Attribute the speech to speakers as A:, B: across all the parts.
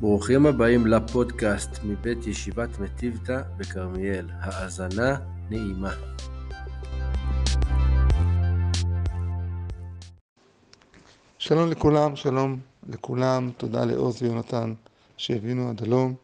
A: ברוכים הבאים לפודקאסט מבית ישיבת מטיבתא בכרמיאל. האזנה נעימה.
B: שלום לכולם, שלום לכולם, תודה לעוז ויונתן שהבינו עד הלום.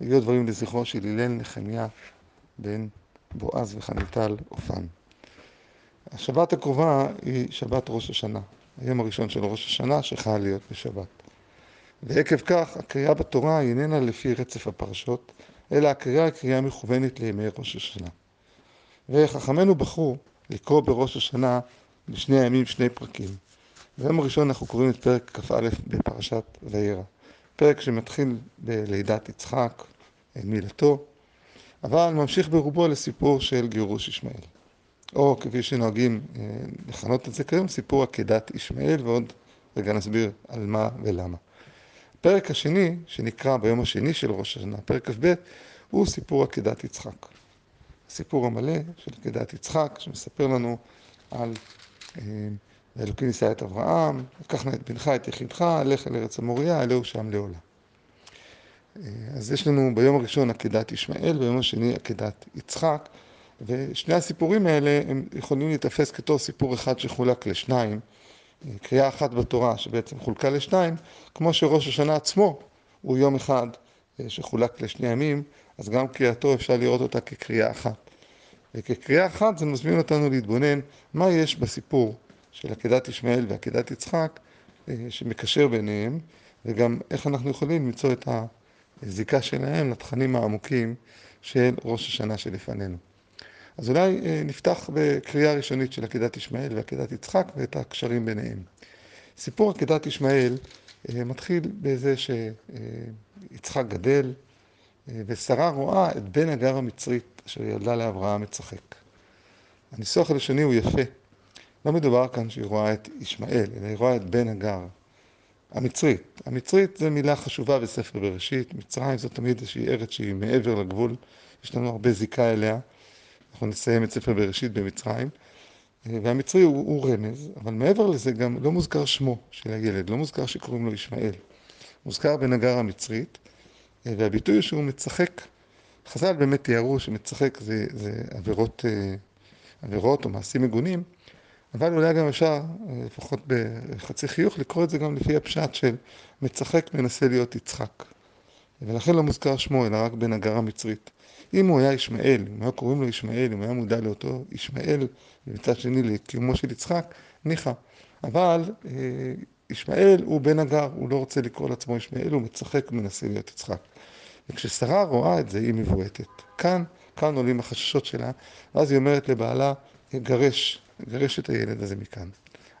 B: הגיעו דברים לזכרו של הלל נחמיה בן בועז וחניטל אופן. השבת הקרובה היא שבת ראש השנה, היום הראשון של ראש השנה שחל להיות בשבת. ועקב כך הקריאה בתורה היא איננה לפי רצף הפרשות, אלא הקריאה היא קריאה מכוונת לימי ראש השנה. וחכמינו בחרו לקרוא בראש השנה בשני הימים שני פרקים. ביום הראשון אנחנו קוראים את פרק כ"א בפרשת וירא. פרק שמתחיל בלידת יצחק, מילתו, אבל ממשיך ברובו לסיפור של גירוש ישמעאל. או כפי שנוהגים אה, לכנות את זה כיום, סיפור עקדת ישמעאל, ועוד רגע נסביר על מה ולמה. הפרק השני, שנקרא ביום השני של ראש השנה, פרק כ"ב, הוא סיפור עקדת יצחק. הסיפור המלא של עקדת יצחק, שמספר לנו על אה, אלוקים נישא את אברהם, לקח את בנך, את יחידך, לך אל ארץ המוריה, אלוהו שם לעולם. אה, אז יש לנו ביום הראשון עקדת ישמעאל, ביום השני עקדת יצחק, ושני הסיפורים האלה הם יכולים להתאפס כתור סיפור אחד שחולק לשניים, קריאה אחת בתורה שבעצם חולקה לשניים, כמו שראש השנה עצמו הוא יום אחד אה, שחולק לשני ימים, אז גם קריאתו אפשר לראות אותה כקריאה אחת. וכקריאה אחת זה מזמין אותנו להתבונן מה יש בסיפור של עקדת ישמעאל ועקדת יצחק אה, שמקשר ביניהם, וגם איך אנחנו יכולים למצוא את הזיקה שלהם לתכנים העמוקים של ראש השנה שלפנינו. אז אולי אה, נפתח בקריאה ראשונית של עקדת ישמעאל ועקדת יצחק ואת הקשרים ביניהם. סיפור עקדת ישמעאל אה, מתחיל בזה שיצחק גדל אה, ושרה רואה את בן הגר המצרית אשר ילדה לאברהם מצחק. הניסוח הלשוני הוא יפה. לא מדובר כאן שהיא רואה את ישמעאל, אלא היא רואה את בן הגר המצרית. המצרית זו מילה חשובה בספר בראשית, מצרים זו תמיד איזושהי ארץ שהיא מעבר לגבול, יש לנו הרבה זיקה אליה. אנחנו נסיים את ספר בראשית במצרים, והמצרי הוא, הוא רמז, אבל מעבר לזה גם לא מוזכר שמו של הילד, לא מוזכר שקוראים לו ישמעאל. מוזכר בנגר המצרית, והביטוי שהוא מצחק, חז"ל באמת תיארו שמצחק זה, זה עבירות, עבירות או מעשים מגונים, אבל אולי גם אפשר, לפחות בחצי חיוך, לקרוא את זה גם לפי הפשט של מצחק מנסה להיות יצחק. ולכן לא מוזכר שמו, אלא רק בנגר המצרית. אם הוא היה ישמעאל, אם היה קוראים לו ישמעאל, אם היה מודע לאותו ישמעאל, ומצד שני לקיומו של יצחק, ניחא. אבל אה, ישמעאל הוא בן הגר, הוא לא רוצה לקרוא לעצמו ישמעאל, הוא מצחק ומנסה להיות יצחק. וכששרה רואה את זה, היא מבועטת. כאן, כאן עולים החששות שלה, ואז היא אומרת לבעלה, גרש, גרש את הילד הזה מכאן.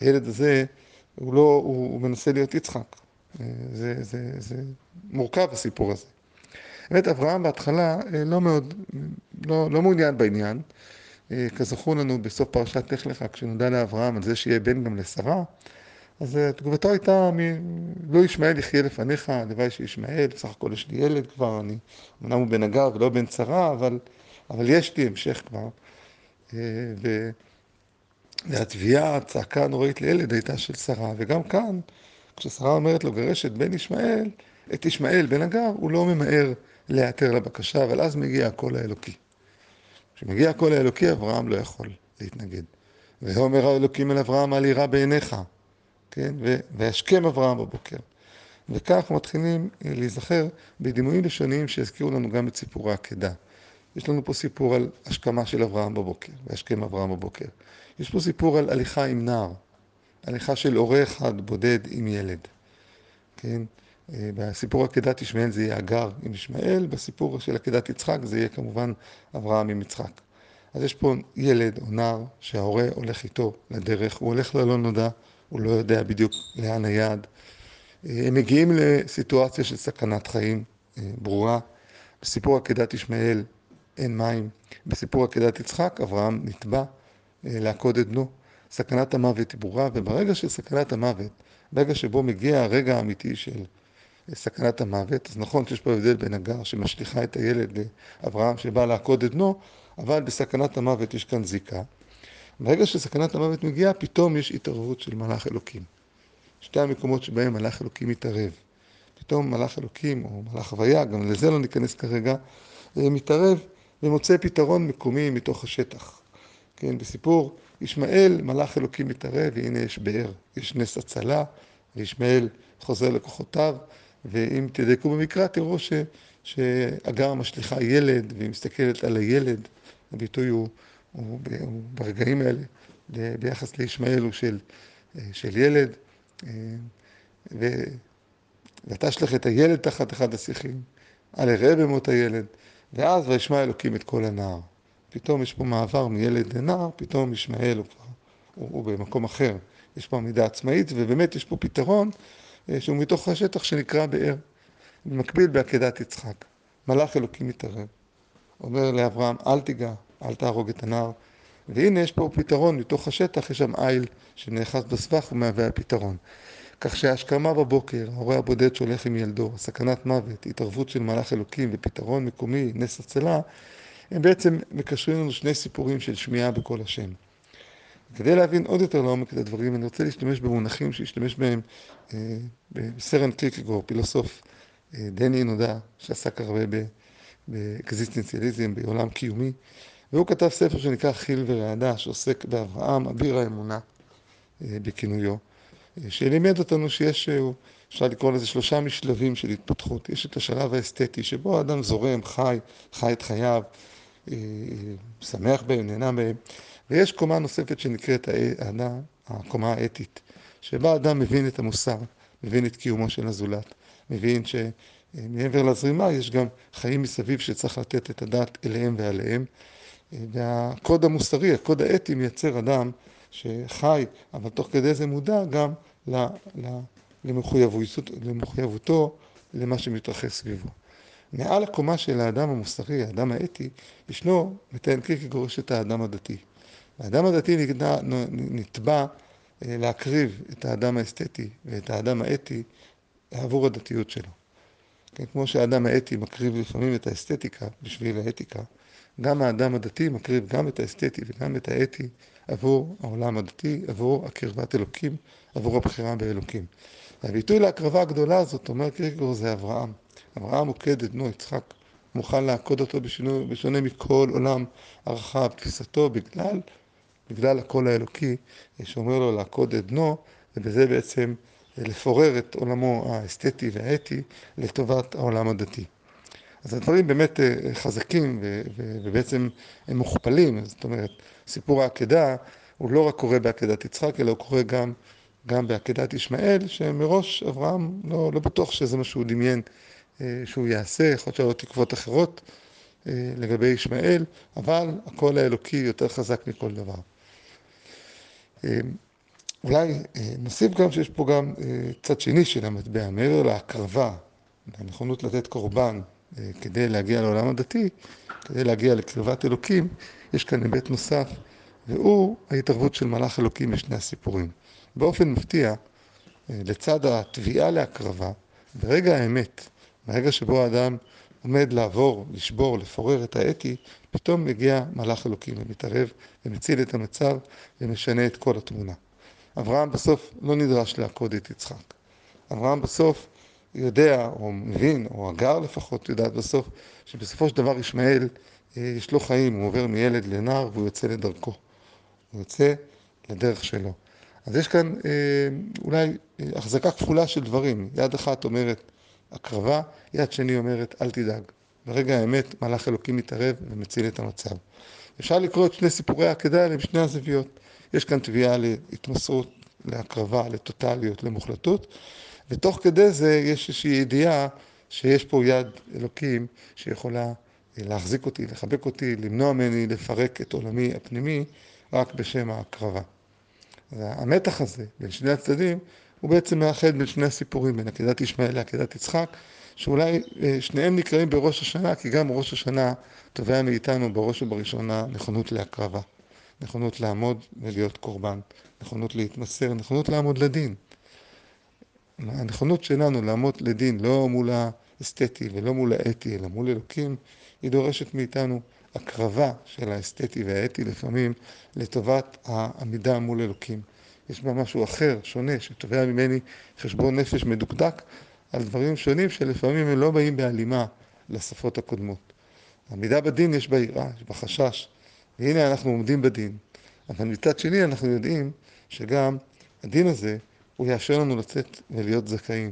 B: הילד הזה, הוא לא, הוא, הוא מנסה להיות יצחק. זה, זה, זה מורכב הסיפור הזה. באמת אברהם בהתחלה אה, לא מאוד, לא, לא מעוניין בעניין. אה, כזכור לנו בסוף פרשת לך לך, כשנודע לאברהם על זה שיהיה בן גם לשרה, אז אה, תגובתו הייתה, לא ישמעאל יחיה לפניך, הלוואי שישמעאל, בסך הכל יש לי ילד כבר, אני, אמנם הוא בן הגר ולא בן שרה, אבל, אבל יש לי המשך כבר. ו... והתביעה, הצעקה הנוראית לילד הייתה של שרה, וגם כאן, כששרה אומרת לו גרש את בן ישמעאל, את ישמעאל בן הגר, הוא לא ממהר להיעתר לבקשה, אבל אז מגיע הקול האלוקי. כשמגיע הקול האלוקי, אברהם לא יכול להתנגד. ואומר האלוקים אל אברהם, אל ירא בעיניך, כן? וישכם אברהם בבוקר. וכך מתחילים להיזכר בדימויים לשוניים שהזכירו לנו גם את סיפור העקדה. יש לנו פה סיפור על השכמה של אברהם בבוקר, וישכם אברהם בבוקר. יש פה סיפור על הליכה עם נער, הליכה של הורה אחד בודד עם ילד, כן? אה, בסיפור עקדת ישמעאל זה יהיה הגר עם ישמעאל, בסיפור של עקדת יצחק זה יהיה כמובן אברהם עם יצחק. אז יש פה ילד או נער שההורה הולך איתו לדרך, הוא הולך ללא נודע, הוא לא יודע בדיוק לאן היעד. אה, הם מגיעים לסיטואציה של סכנת חיים אה, ברורה. בסיפור עקדת ישמעאל אין מים, בסיפור עקדת יצחק אברהם נתבע לעקוד את בנו. סכנת המוות היא ברורה, וברגע של סכנת המוות, ברגע שבו מגיע הרגע האמיתי של סכנת המוות, אז נכון שיש פה הבדל בין הגר שמשליכה את הילד לאברהם שבא לעקוד את בנו, אבל בסכנת המוות יש כאן זיקה. ברגע שסכנת המוות מגיעה, פתאום יש התערבות של מלאך אלוקים. שתי המקומות שבהם מלאך אלוקים מתערב, פתאום מלאך אלוקים או מלאך הוויה, גם לזה לא ניכנס כרגע, אה, מתערב ומוצא פתרון מקומי מתוך השטח. כן, בסיפור ישמעאל, מלאך אלוקים מתערב, והנה יש באר, יש נס הצלה, וישמעאל חוזר לכוחותיו, ואם תדייקו במקרא תראו ש, שאגר משליכה ילד, והיא מסתכלת על הילד, הביטוי הוא, הוא, הוא ברגעים האלה, ביחס לישמעאל הוא של, של ילד, ו, ותשלח את הילד תחת אחד השיחים, אל יראה במות הילד, ואז וישמע אלוקים את כל הנער. פתאום יש פה מעבר מילד לנער, פתאום ישמעאל הוא כבר, הוא, הוא במקום אחר. יש פה עמידה עצמאית, ובאמת יש פה פתרון אה, שהוא מתוך השטח שנקרא באר. במקביל בעקדת יצחק, מלאך אלוקים מתערב. אומר לאברהם, אל תיגע, אל תהרוג את הנער. והנה יש פה פתרון, מתוך השטח יש שם איל שנאחז בסבך ומהווה הפתרון. כך שההשכמה בבוקר, ההורה הבודד שהולך עם ילדו, סכנת מוות, התערבות של מלאך אלוקים ופתרון מקומי, נס הצלה, הם בעצם מקשרים לנו שני סיפורים של שמיעה בקול השם. כדי להבין עוד יותר לעומק את הדברים, אני רוצה להשתמש במונחים שהשתמש בהם אה, בסרן קיקגור, פילוסוף אה, דני נודע, שעסק הרבה באקזיסטנציאליזם, בעולם קיומי, והוא כתב ספר שנקרא חיל ורעדה, שעוסק באברהם, אביר האמונה, אה, בכינויו, אה, שלימד אותנו שיש, אה, אפשר לקרוא לזה שלושה משלבים של התפתחות. יש את השלב האסתטי, שבו האדם זורם, חי, חי את חייו, שמח בהם, נהנה בהם. ויש קומה נוספת שנקראת האדם, הקומה האתית, שבה האדם מבין את המוסר, מבין את קיומו של הזולת, מבין שמעבר לזרימה יש גם חיים מסביב שצריך לתת את הדעת אליהם ועליהם. והקוד המוסרי, הקוד האתי מייצר אדם שחי, אבל תוך כדי זה מודע גם למחויבותו למה שמתרחש סביבו. מעל הקומה של האדם המוסרי, האדם האתי, ישנו, מתאן קירקגור, יש את האדם הדתי. האדם הדתי נתבע אה, להקריב את האדם האסתטי ואת האדם האתי עבור הדתיות שלו. כן, כמו שהאדם האתי מקריב לפעמים את האסתטיקה בשביל האתיקה, גם האדם הדתי מקריב גם את האסתטי וגם את האתי עבור העולם הדתי, עבור הקרבת אלוקים, עבור הבחירה באלוקים. והביטוי להקרבה הגדולה הזאת, אומר קירקגור, זה אברהם. אברהם מוקד את בנו יצחק, מוכן לעקוד אותו בשינו, בשונה מכל עולם הרחב, תפיסתו, בגלל, בגלל הקול האלוקי שאומר לו לעקוד את בנו, ובזה בעצם לפורר את עולמו האסתטי והאתי לטובת העולם הדתי. אז הדברים באמת אה, חזקים ובעצם הם מוכפלים, זאת אומרת, סיפור העקדה הוא לא רק קורה בעקדת יצחק, אלא הוא קורה גם, גם בעקדת ישמעאל, שמראש אברהם לא, לא בטוח שזה מה שהוא דמיין שהוא יעשה, יכול להיות שהיו תקוות אחרות אה, לגבי ישמעאל, אבל הקול האלוקי יותר חזק מכל דבר. אולי נוסיף גם שיש פה גם צד שני של המטבע, מעבר להקרבה, הנכונות לתת קורבן אה, כדי להגיע לעולם הדתי, כדי להגיע לקרבת אלוקים, יש כאן היבט נוסף, והוא ההתערבות של מלאך אלוקים בשני הסיפורים. באופן מפתיע, אה, לצד התביעה להקרבה, ברגע האמת, ברגע שבו האדם עומד לעבור, לשבור, לפורר את האתי, פתאום מגיע מלאך אלוקים ומתערב ומציל את המצב ומשנה את כל התמונה. אברהם בסוף לא נדרש לעקוד את יצחק. אברהם בסוף יודע, או מבין, או הגר לפחות יודעת בסוף, שבסופו של דבר ישמעאל אה, יש לו חיים, הוא עובר מילד לנער והוא יוצא לדרכו. הוא יוצא לדרך שלו. אז יש כאן אה, אולי אה, החזקה כפולה של דברים. יד אחת אומרת הקרבה, יד שני אומרת אל תדאג. ברגע האמת מלאך אלוקים מתערב ומציל את המצב. אפשר לקרוא את שני סיפורי העקדה האלה בשני הזוויות. יש כאן תביעה להתמסרות, להקרבה, לטוטליות, למוחלטות, ותוך כדי זה יש איזושהי ידיעה שיש פה יד אלוקים שיכולה אה, להחזיק אותי, לחבק אותי, למנוע ממני לפרק את עולמי הפנימי רק בשם ההקרבה. המתח הזה בין שני הצדדים הוא בעצם מאחד בין שני הסיפורים, בין עקדת ישמעאל לעקדת יצחק, שאולי אה, שניהם נקראים בראש השנה, כי גם ראש השנה תובע מאיתנו בראש ובראשונה נכונות להקרבה, נכונות לעמוד ולהיות קורבן, נכונות להתמסר, נכונות לעמוד לדין. הנכונות שלנו לעמוד לדין לא מול האסתטי ולא מול האתי, אלא מול אלוקים, היא דורשת מאיתנו הקרבה של האסתטי והאתי לפעמים לטובת העמידה מול אלוקים. יש בה משהו אחר, שונה, שתובע ממני חשבון נפש מדוקדק, על דברים שונים שלפעמים הם לא באים בהלימה לשפות הקודמות. עמידה בדין יש בה יראה, יש בה חשש, והנה אנחנו עומדים בדין. אבל מצד שני אנחנו יודעים שגם הדין הזה, הוא יאפשר לנו לצאת ולהיות זכאים.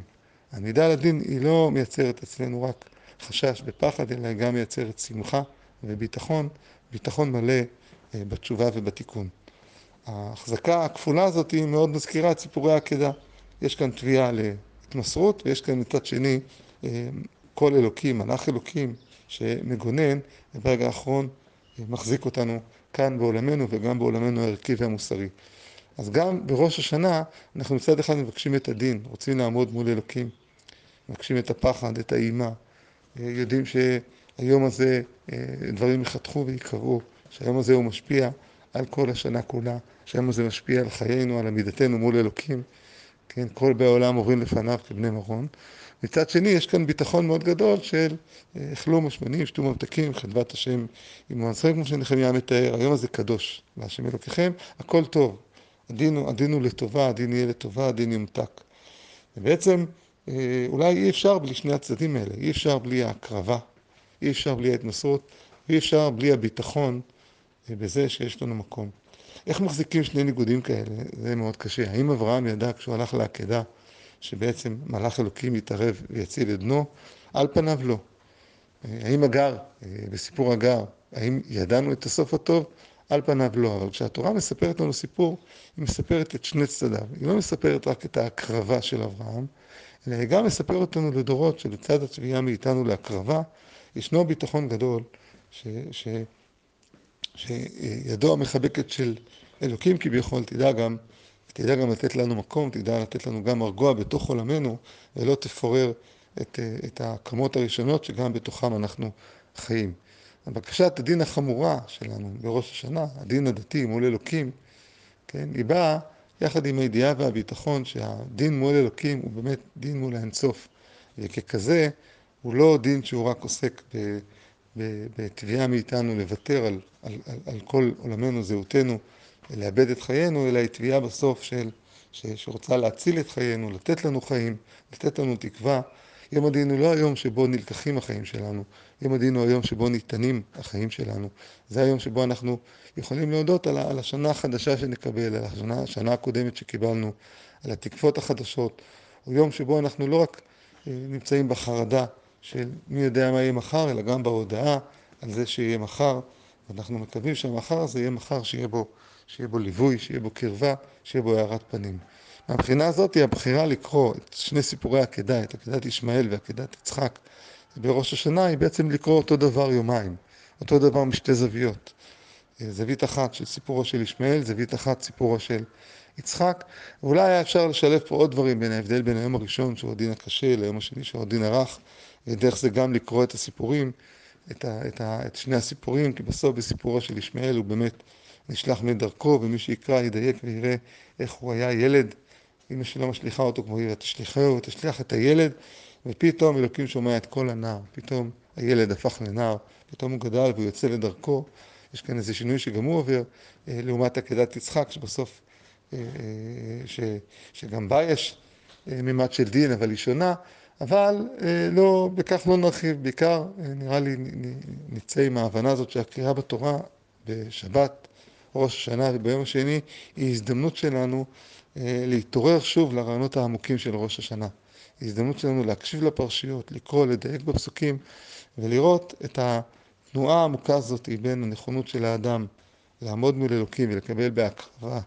B: העמידה על הדין היא לא מייצרת אצלנו רק חשש ופחד, אלא גם מייצרת שמחה וביטחון, ביטחון מלא אה, בתשובה ובתיקון. ההחזקה הכפולה הזאת היא מאוד מזכירה את סיפורי העקדה. יש כאן תביעה להתמסרות, ויש כאן מצד שני אה, קול אלוקים, מלאך אלוקים, שמגונן, וברגע האחרון אה, מחזיק אותנו כאן בעולמנו וגם בעולמנו הערכי והמוסרי. אז גם בראש השנה אנחנו מצד אחד מבקשים את הדין, רוצים לעמוד מול אלוקים, מבקשים את הפחד, את האימה, יודעים שהיום הזה דברים ייחתכו ויקרו, שהיום הזה הוא משפיע על כל השנה כולה, שהיום הזה משפיע על חיינו, על עמידתנו מול אלוקים, כן, כל באי העולם עוברים לפניו כבני מרון. מצד שני, יש כאן ביטחון מאוד גדול של אכלו משמנים, שתו ממתקים, חדבת השם עמו עזכם, כמו שנחמיה מתאר, היום הזה קדוש, להשם אלוקיכם, הכל טוב. הדין הוא, הדין הוא לטובה, הדין יהיה לטובה, הדין יומתק. ובעצם, אולי אי אפשר בלי שני הצדדים האלה, אי אפשר בלי ההקרבה, אי אפשר בלי ההתנסות, אי אפשר בלי הביטחון בזה שיש לנו מקום. איך מחזיקים שני ניגודים כאלה? זה מאוד קשה. האם אברהם ידע כשהוא הלך לעקדה שבעצם מלאך אלוקים יתערב ויציל את בנו? על פניו לא. האם הגר, בסיפור הגר, האם ידענו את הסוף הטוב? על פניו לא. אבל כשהתורה מספרת לנו סיפור, היא מספרת את שני צדדיו. היא לא מספרת רק את ההקרבה של אברהם, אלא היא גם מספרת אותנו לדורות שלצד התביעה מאיתנו להקרבה, ישנו ביטחון גדול ש, ש, שידו המחבקת של אלוקים כביכול תדע גם, תדע גם לתת לנו מקום, תדע לתת לנו גם מרגוע בתוך עולמנו, ולא תפורר את, את הקרמות הראשונות שגם בתוכם אנחנו חיים. בקשת הדין החמורה שלנו בראש השנה, הדין הדתי מול אלוקים, כן, היא באה יחד עם הידיעה והביטחון שהדין מול אלוקים הוא באמת דין מול האינסוף, וככזה הוא לא דין שהוא רק עוסק ב... בתביעה מאיתנו לוותר על, על, על, על כל עולמנו, זהותנו, לאבד את חיינו, אלא היא תביעה בסוף של, ש, שרוצה להציל את חיינו, לתת לנו חיים, לתת לנו תקווה. יום הדין הוא לא היום שבו נלקחים החיים שלנו, יום הדין הוא היום שבו ניתנים החיים שלנו. זה היום שבו אנחנו יכולים להודות על, על השנה החדשה שנקבל, על השנה, השנה הקודמת שקיבלנו, על התקפות החדשות. הוא יום שבו אנחנו לא רק אה, נמצאים בחרדה, של מי יודע מה יהיה מחר, אלא גם בהודעה על זה שיהיה מחר. ואנחנו מקווים שהמחר הזה יהיה מחר שיהיה בו, שיהיה בו ליווי, שיהיה בו קרבה, שיהיה בו הארת פנים. מהבחינה הזאת היא הבחירה לקרוא את שני סיפורי עקדה, את עקדת ישמעאל ועקדת יצחק, בראש השנה היא בעצם לקרוא אותו דבר יומיים, אותו דבר משתי זוויות. זווית אחת של סיפורו של ישמעאל, זווית אחת סיפורו של יצחק, ואולי היה אפשר לשלב פה עוד דברים בין ההבדל בין היום הראשון שהוא הדין הקשה ליום השני שהוא הדין הרך, ודרך זה גם לקרוא את הסיפורים, את, ה, את, ה, את שני הסיפורים, כי בסוף בסיפורו של ישמעאל הוא באמת נשלח מדרכו, ומי שיקרא ידייק ויראה איך הוא היה ילד, אמא שלו משליכה אותו כמו עיר, תשליחהו, תשליח את הילד, ופתאום אלוקים שומע את כל הנער, פתאום הילד הפך לנער, פתאום הוא גדל והוא יוצא לדרכו, יש כאן איזה שינוי שגם הוא עובר, אה, לעומת עקדת יצחק, שבסוף, אה, אה, ש, שגם בה יש מימד של דין, אבל היא שונה, אבל לא, בכך לא נרחיב, בעיקר נראה לי נצא עם ההבנה הזאת שהקריאה בתורה בשבת, ראש השנה וביום השני, היא הזדמנות שלנו להתעורר שוב לרעיונות העמוקים של ראש השנה. הזדמנות שלנו להקשיב לפרשיות, לקרוא, לדייק בפסוקים ולראות את התנועה העמוקה הזאת בין הנכונות של האדם לעמוד מול אלוקים ולקבל בהקרבה,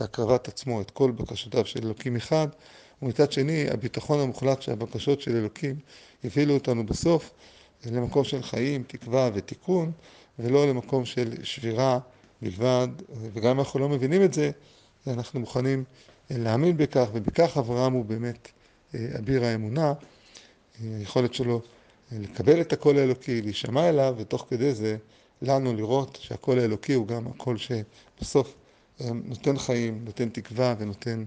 B: בהקרבת עצמו את כל בקשותיו של אלוקים אחד, ומצד שני הביטחון המוחלט שהבקשות של אלוקים יובילו אותנו בסוף למקום של חיים, תקווה ותיקון, ולא למקום של שבירה בלבד, וגם אם אנחנו לא מבינים את זה, אנחנו מוכנים להאמין בכך, ובכך אברהם הוא באמת אביר האמונה, היכולת שלו לקבל את הקול האלוקי, להישמע אליו, ותוך כדי זה לנו לראות שהקול האלוקי הוא גם הקול שבסוף נותן חיים, נותן תקווה ונותן,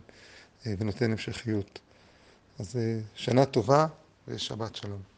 B: ונותן המשכיות. אז שנה טובה ושבת שלום.